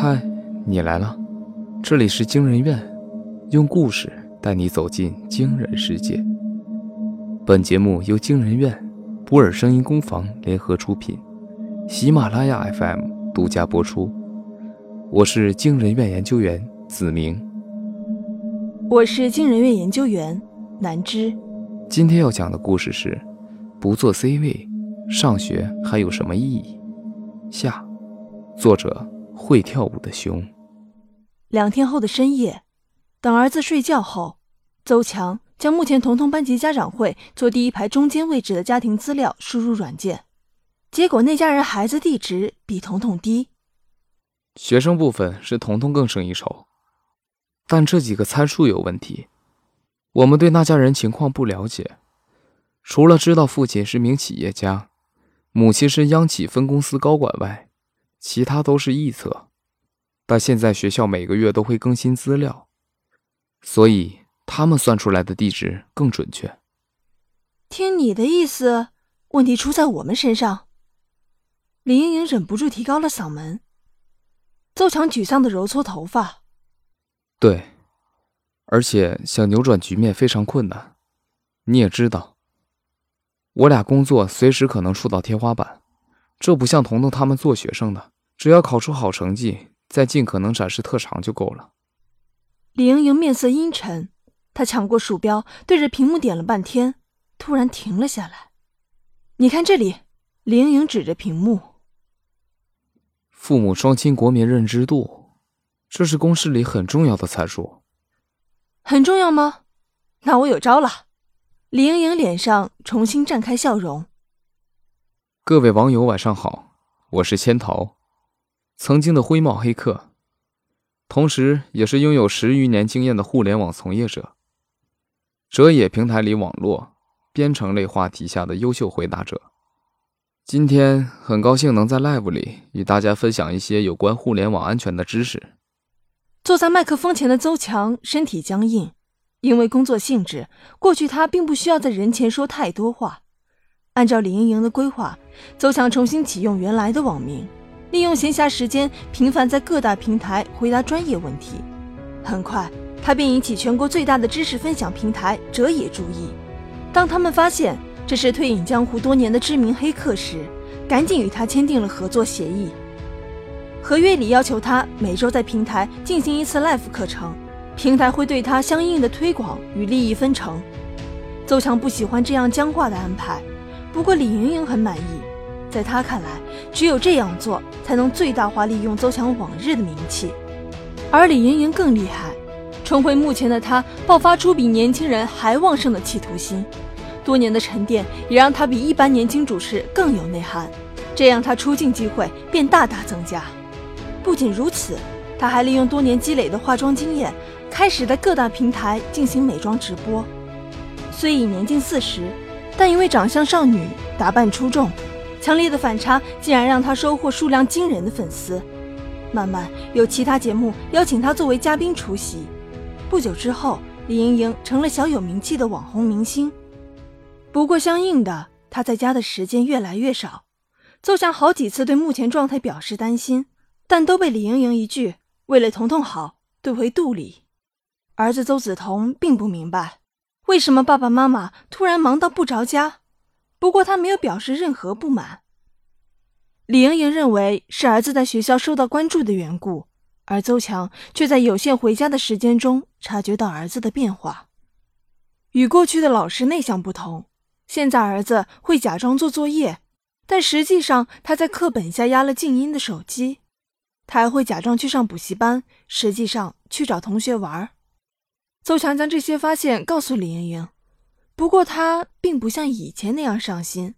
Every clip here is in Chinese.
嗨，你来了，这里是惊人院，用故事带你走进惊人世界。本节目由惊人院、博尔声音工坊联合出品，喜马拉雅 FM 独家播出。我是惊人院研究员子明，我是惊人院研究员南芝。今天要讲的故事是：不做 C 位，上学还有什么意义？下，作者。会跳舞的熊。两天后的深夜，等儿子睡觉后，邹强将目前彤彤班级家长会坐第一排中间位置的家庭资料输入软件，结果那家人孩子地址比彤彤低。学生部分是彤彤更胜一筹，但这几个参数有问题。我们对那家人情况不了解，除了知道父亲是名企业家，母亲是央企分公司高管外。其他都是臆测，但现在学校每个月都会更新资料，所以他们算出来的地址更准确。听你的意思，问题出在我们身上。林莹莹忍不住提高了嗓门。邹强沮丧的揉搓头发。对，而且想扭转局面非常困难。你也知道，我俩工作随时可能触到天花板。这不像彤彤他们做学生的，只要考出好成绩，再尽可能展示特长就够了。李莹莹面色阴沉，她抢过鼠标，对着屏幕点了半天，突然停了下来。你看这里，李莹莹指着屏幕。父母双亲国民认知度，这是公式里很重要的参数。很重要吗？那我有招了。李莹莹脸上重新绽开笑容。各位网友，晚上好，我是千桃，曾经的灰帽黑客，同时也是拥有十余年经验的互联网从业者，哲野平台里网络编程类话题下的优秀回答者。今天很高兴能在 Live 里与大家分享一些有关互联网安全的知识。坐在麦克风前的邹强身体僵硬，因为工作性质，过去他并不需要在人前说太多话。按照李莹莹的规划，邹强重新启用原来的网名，利用闲暇时间频繁在各大平台回答专业问题。很快，他便引起全国最大的知识分享平台哲野注意。当他们发现这是退隐江湖多年的知名黑客时，赶紧与他签订了合作协议。合约里要求他每周在平台进行一次 live 课程，平台会对他相应的推广与利益分成。邹强不喜欢这样僵化的安排。不过李莹莹很满意，在她看来，只有这样做才能最大化利用邹强往日的名气。而李莹莹更厉害，重回目前的她爆发出比年轻人还旺盛的企图心。多年的沉淀也让她比一般年轻主持更有内涵，这样她出镜机会便大大增加。不仅如此，她还利用多年积累的化妆经验，开始在各大平台进行美妆直播。虽已年近四十。但因为长相少女，打扮出众，强烈的反差竟然让她收获数量惊人的粉丝。慢慢有其他节目邀请她作为嘉宾出席。不久之后，李盈莹成了小有名气的网红明星。不过，相应的，她在家的时间越来越少。邹强好几次对目前状态表示担心，但都被李盈莹一句“为了彤彤好”怼回肚里。儿子邹子彤并不明白。为什么爸爸妈妈突然忙到不着家？不过他没有表示任何不满。李莹莹认为是儿子在学校受到关注的缘故，而邹强却在有限回家的时间中察觉到儿子的变化。与过去的老实内向不同，现在儿子会假装做作业，但实际上他在课本下压了静音的手机。他还会假装去上补习班，实际上去找同学玩。邹强将这些发现告诉李莹莹，不过他并不像以前那样上心。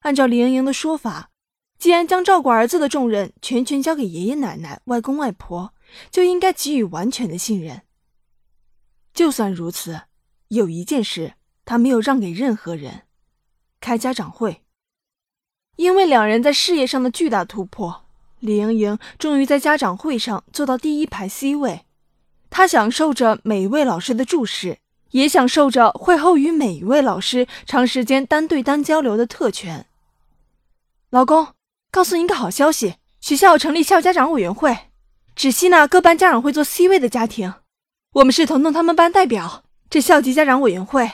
按照李莹莹的说法，既然将照顾儿子的重任全权交给爷爷奶奶、外公外婆，就应该给予完全的信任。就算如此，有一件事他没有让给任何人：开家长会。因为两人在事业上的巨大突破，李莹莹终于在家长会上坐到第一排 C 位。她享受着每一位老师的注视，也享受着会后与每一位老师长时间单对单交流的特权。老公，告诉您个好消息，学校成立校家长委员会。只吸纳各班家长会做 C 位的家庭。我们是彤彤他们班代表，这校级家长委员会。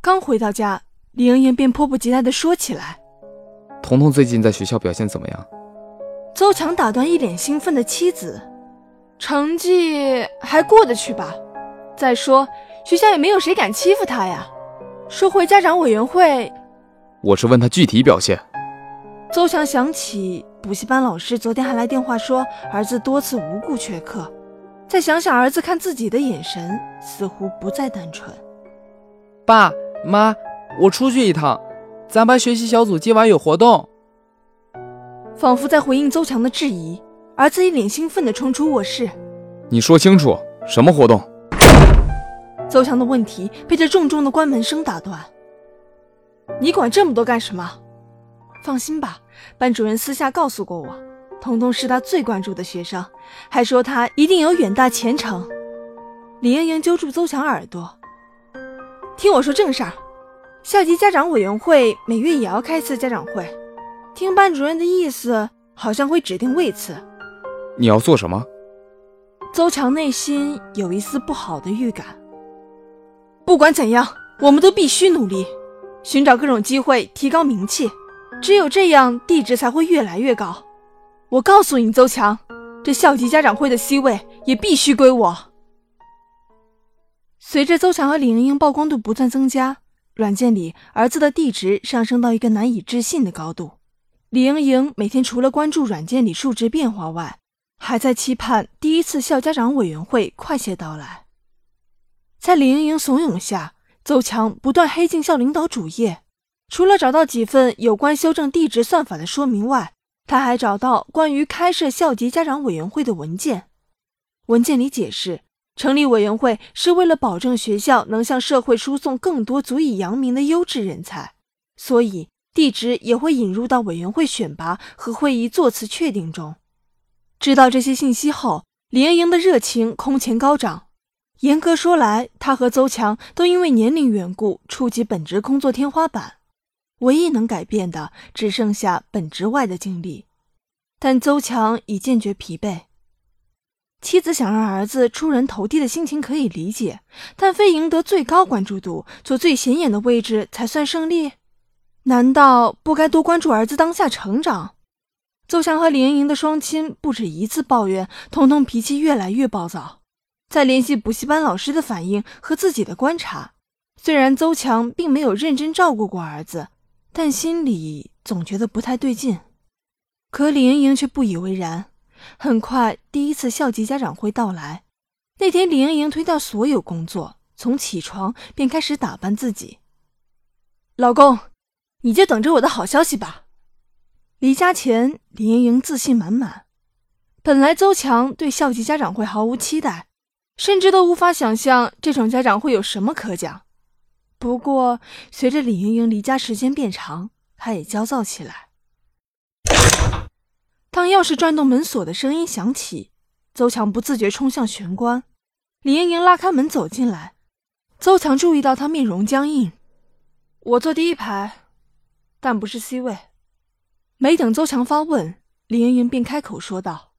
刚回到家，李莹莹便迫不及待地说起来：“彤彤最近在学校表现怎么样？”邹强打断一脸兴奋的妻子：“成绩还过得去吧？再说学校也没有谁敢欺负他呀。说回家长委员会，我是问他具体表现。”邹强想起补习班老师昨天还来电话说儿子多次无故缺课。再想想儿子看自己的眼神，似乎不再单纯。爸妈，我出去一趟，咱班学习小组今晚有活动。仿佛在回应邹强的质疑，儿子一脸兴奋地冲出卧室。你说清楚，什么活动？邹强的问题被这重重的关门声打断。你管这么多干什么？放心吧，班主任私下告诉过我。彤彤是他最关注的学生，还说他一定有远大前程。李莹莹揪住邹强耳朵，听我说正事儿。校级家长委员会每月也要开一次家长会，听班主任的意思，好像会指定位次。你要做什么？邹强内心有一丝不好的预感。不管怎样，我们都必须努力，寻找各种机会提高名气，只有这样，地质才会越来越高。我告诉你，邹强，这校级家长会的 C 位也必须归我。随着邹强和李莹莹曝光度不断增加，软件里儿子的地值上升到一个难以置信的高度。李莹莹每天除了关注软件里数值变化外，还在期盼第一次校家长委员会快些到来。在李莹莹怂恿下，邹强不断黑进校领导主页，除了找到几份有关修正地质算法的说明外，他还找到关于开设校级家长委员会的文件，文件里解释，成立委员会是为了保证学校能向社会输送更多足以扬名的优质人才，所以地质也会引入到委员会选拔和会议座次确定中。知道这些信息后，李莹莹的热情空前高涨。严格说来，他和邹强都因为年龄缘故触及本职工作天花板。唯一能改变的，只剩下本职外的经历。但邹强已渐觉疲惫。妻子想让儿子出人头地的心情可以理解，但非赢得最高关注度、坐最显眼的位置才算胜利？难道不该多关注儿子当下成长？邹强和李莹莹的双亲不止一次抱怨，彤彤脾气越来越暴躁。再联系补习班老师的反应和自己的观察，虽然邹强并没有认真照顾过儿子。但心里总觉得不太对劲，可李莹莹却不以为然。很快，第一次校级家长会到来。那天，李莹莹推掉所有工作，从起床便开始打扮自己。老公，你就等着我的好消息吧。离家前，李莹莹自信满满。本来邹强对校级家长会毫无期待，甚至都无法想象这种家长会有什么可讲。不过，随着李莹莹离家时间变长，她也焦躁起来。当钥匙转动门锁的声音响起，邹强不自觉冲向玄关。李莹莹拉开门走进来，邹强注意到她面容僵硬。我坐第一排，但不是 C 位。没等邹强发问，李莹莹便开口说道：“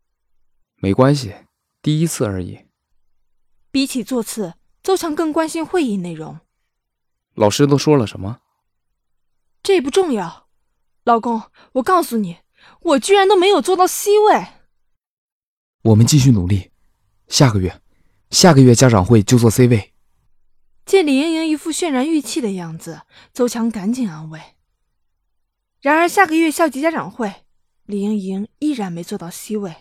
没关系，第一次而已。”比起座次，邹强更关心会议内容。老师都说了什么？这不重要，老公，我告诉你，我居然都没有做到 C 位。我们继续努力，下个月，下个月家长会就做 C 位。见李莹莹一副渲然欲泣的样子，邹强赶紧安慰。然而下个月校级家长会，李莹莹依然没做到 C 位，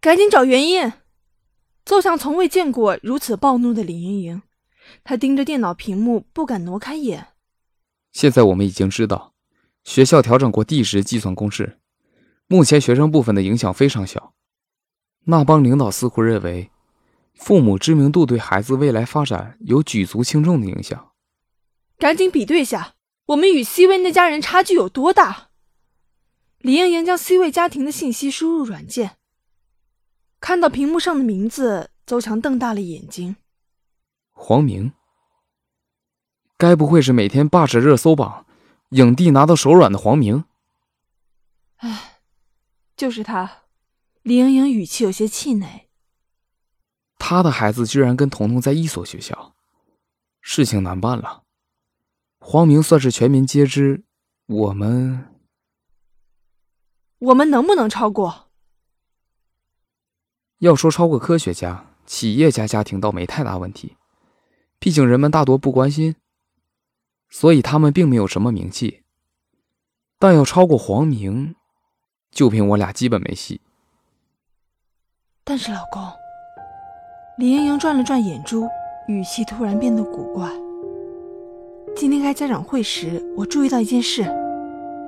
赶紧找原因。邹强从未见过如此暴怒的李莹莹。她盯着电脑屏幕，不敢挪开眼。现在我们已经知道，学校调整过地时计算公式，目前学生部分的影响非常小。那帮领导似乎认为，父母知名度对孩子未来发展有举足轻重的影响。赶紧比对下，我们与 C 位那家人差距有多大？李莹莹将 C 位家庭的信息输入软件，看到屏幕上的名字，邹强瞪大了眼睛。黄明，该不会是每天霸着热搜榜、影帝拿到手软的黄明？唉，就是他，李莹莹语气有些气馁。他的孩子居然跟彤彤在一所学校，事情难办了。黄明算是全民皆知，我们，我们能不能超过？要说超过科学家、企业家家庭倒没太大问题，毕竟人们大多不关心，所以他们并没有什么名气。但要超过黄明，就凭我俩基本没戏。但是老公，李莹莹转了转眼珠，语气突然变得古怪。今天开家长会时，我注意到一件事：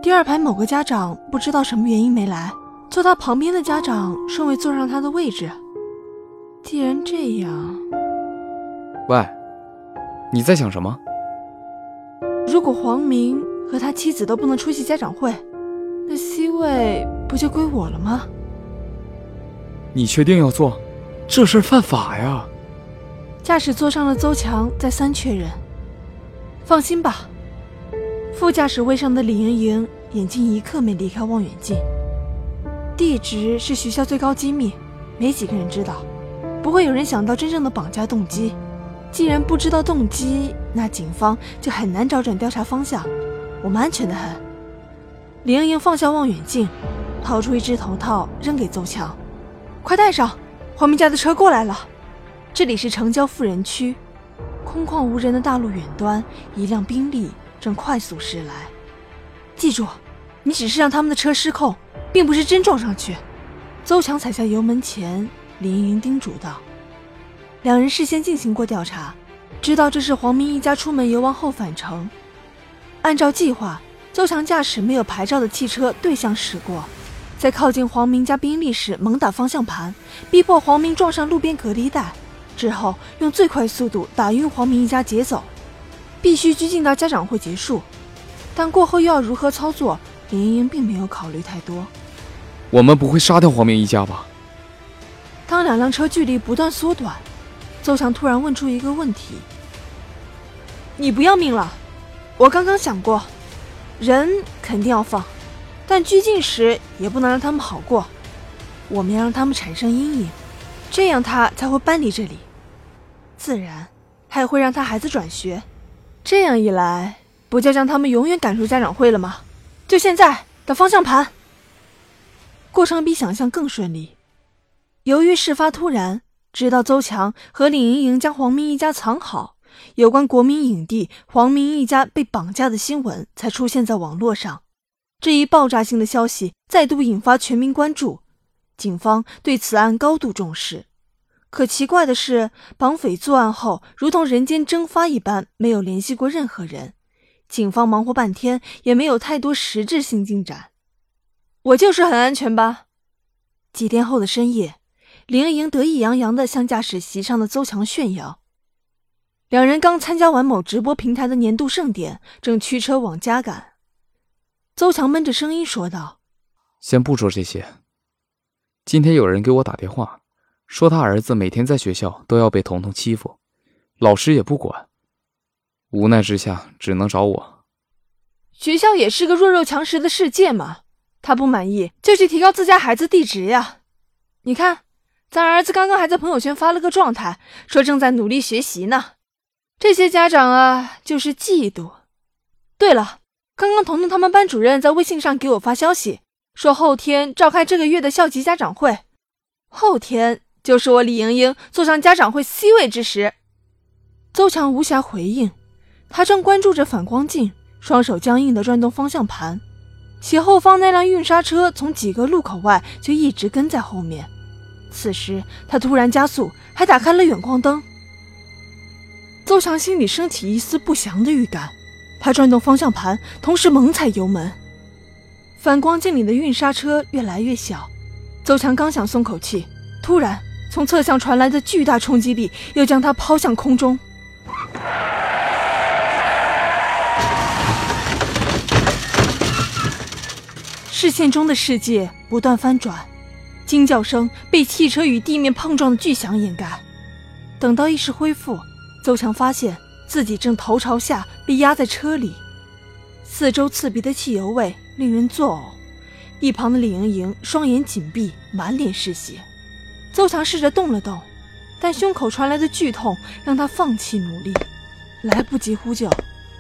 第二排某个家长不知道什么原因没来。坐他旁边的家长顺位坐上他的位置。既然这样，喂，你在想什么？如果黄明和他妻子都不能出席家长会，那 C 位不就归我了吗？你确定要坐？这事犯法呀！驾驶座上的邹强再三确认。放心吧。副驾驶位上的李莹莹眼睛一刻没离开望远镜。地址是学校最高机密，没几个人知道，不会有人想到真正的绑架动机。既然不知道动机，那警方就很难找准调查方向。我们安全的很。李莹莹放下望远镜，掏出一只头套扔给邹强：“快戴上，黄明家的车过来了。这里是城郊富人区，空旷无人的大路远端，一辆宾利正快速驶来。记住，你只是让他们的车失控。”并不是真撞上去。邹强踩下油门前，李莹莹叮嘱道：“两人事先进行过调查，知道这是黄明一家出门游玩后返程。按照计划，邹强驾驶没有牌照的汽车对向驶过，在靠近黄明家宾利时猛打方向盘，逼迫黄明撞上路边隔离带，之后用最快速度打晕黄明一家劫走，必须拘禁到家长会结束。但过后又要如何操作？”林莹莹并没有考虑太多。我们不会杀掉黄明一家吧？当两辆车距离不断缩短，邹强突然问出一个问题：“你不要命了？我刚刚想过，人肯定要放，但拘禁时也不能让他们好过。我们要让他们产生阴影，这样他才会搬离这里。自然，还会让他孩子转学。这样一来，不就将他们永远赶出家长会了吗？”就现在，打方向盘。过程比想象更顺利。由于事发突然，直到邹强和李莹莹将黄明一家藏好，有关国民影帝黄明一家被绑架的新闻才出现在网络上。这一爆炸性的消息再度引发全民关注，警方对此案高度重视。可奇怪的是，绑匪作案后如同人间蒸发一般，没有联系过任何人。警方忙活半天，也没有太多实质性进展。我就是很安全吧？几天后的深夜，林莹莹得意洋洋地向驾驶席上的邹强炫耀。两人刚参加完某直播平台的年度盛典，正驱车往家赶。邹强闷着声音说道：“先不说这些，今天有人给我打电话，说他儿子每天在学校都要被彤彤欺负，老师也不管。”无奈之下，只能找我。学校也是个弱肉强食的世界嘛，他不满意就去提高自家孩子地址呀。你看，咱儿子刚刚还在朋友圈发了个状态，说正在努力学习呢。这些家长啊，就是嫉妒。对了，刚刚彤彤他们班主任在微信上给我发消息，说后天召开这个月的校级家长会，后天就是我李莹莹坐上家长会 C 位之时。邹强无暇回应。他正关注着反光镜，双手僵硬地转动方向盘。斜后方那辆运沙车从几个路口外就一直跟在后面。此时他突然加速，还打开了远光灯。邹强心里升起一丝不祥的预感，他转动方向盘，同时猛踩油门。反光镜里的运沙车越来越小，邹强刚想松口气，突然从侧向传来的巨大冲击力又将他抛向空中。视线中的世界不断翻转，惊叫声被汽车与地面碰撞的巨响掩盖。等到意识恢复，邹强发现自己正头朝下被压在车里，四周刺鼻的汽油味令人作呕。一旁的李盈莹双眼紧闭，满脸是血。邹强试着动了动，但胸口传来的剧痛让他放弃努力，来不及呼救。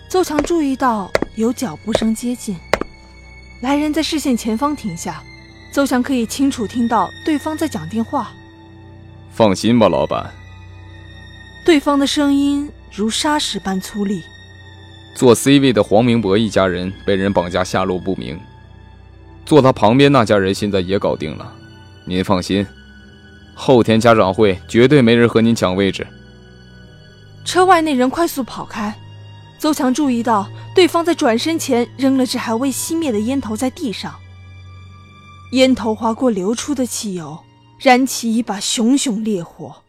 邹强注意到有脚步声接近，来人在视线前方停下，邹翔可以清楚听到对方在讲电话。放心吧，老板。对方的声音如砂石般粗粝。做 C 位的黄明博一家人被人绑架，下落不明。坐他旁边那家人现在也搞定了，您放心，后天家长会绝对没人和您抢位置。车外那人快速跑开，邹强注意到对方在转身前扔了只还未熄灭的烟头在地上，烟头划过流出的汽油，燃起一把熊熊烈火。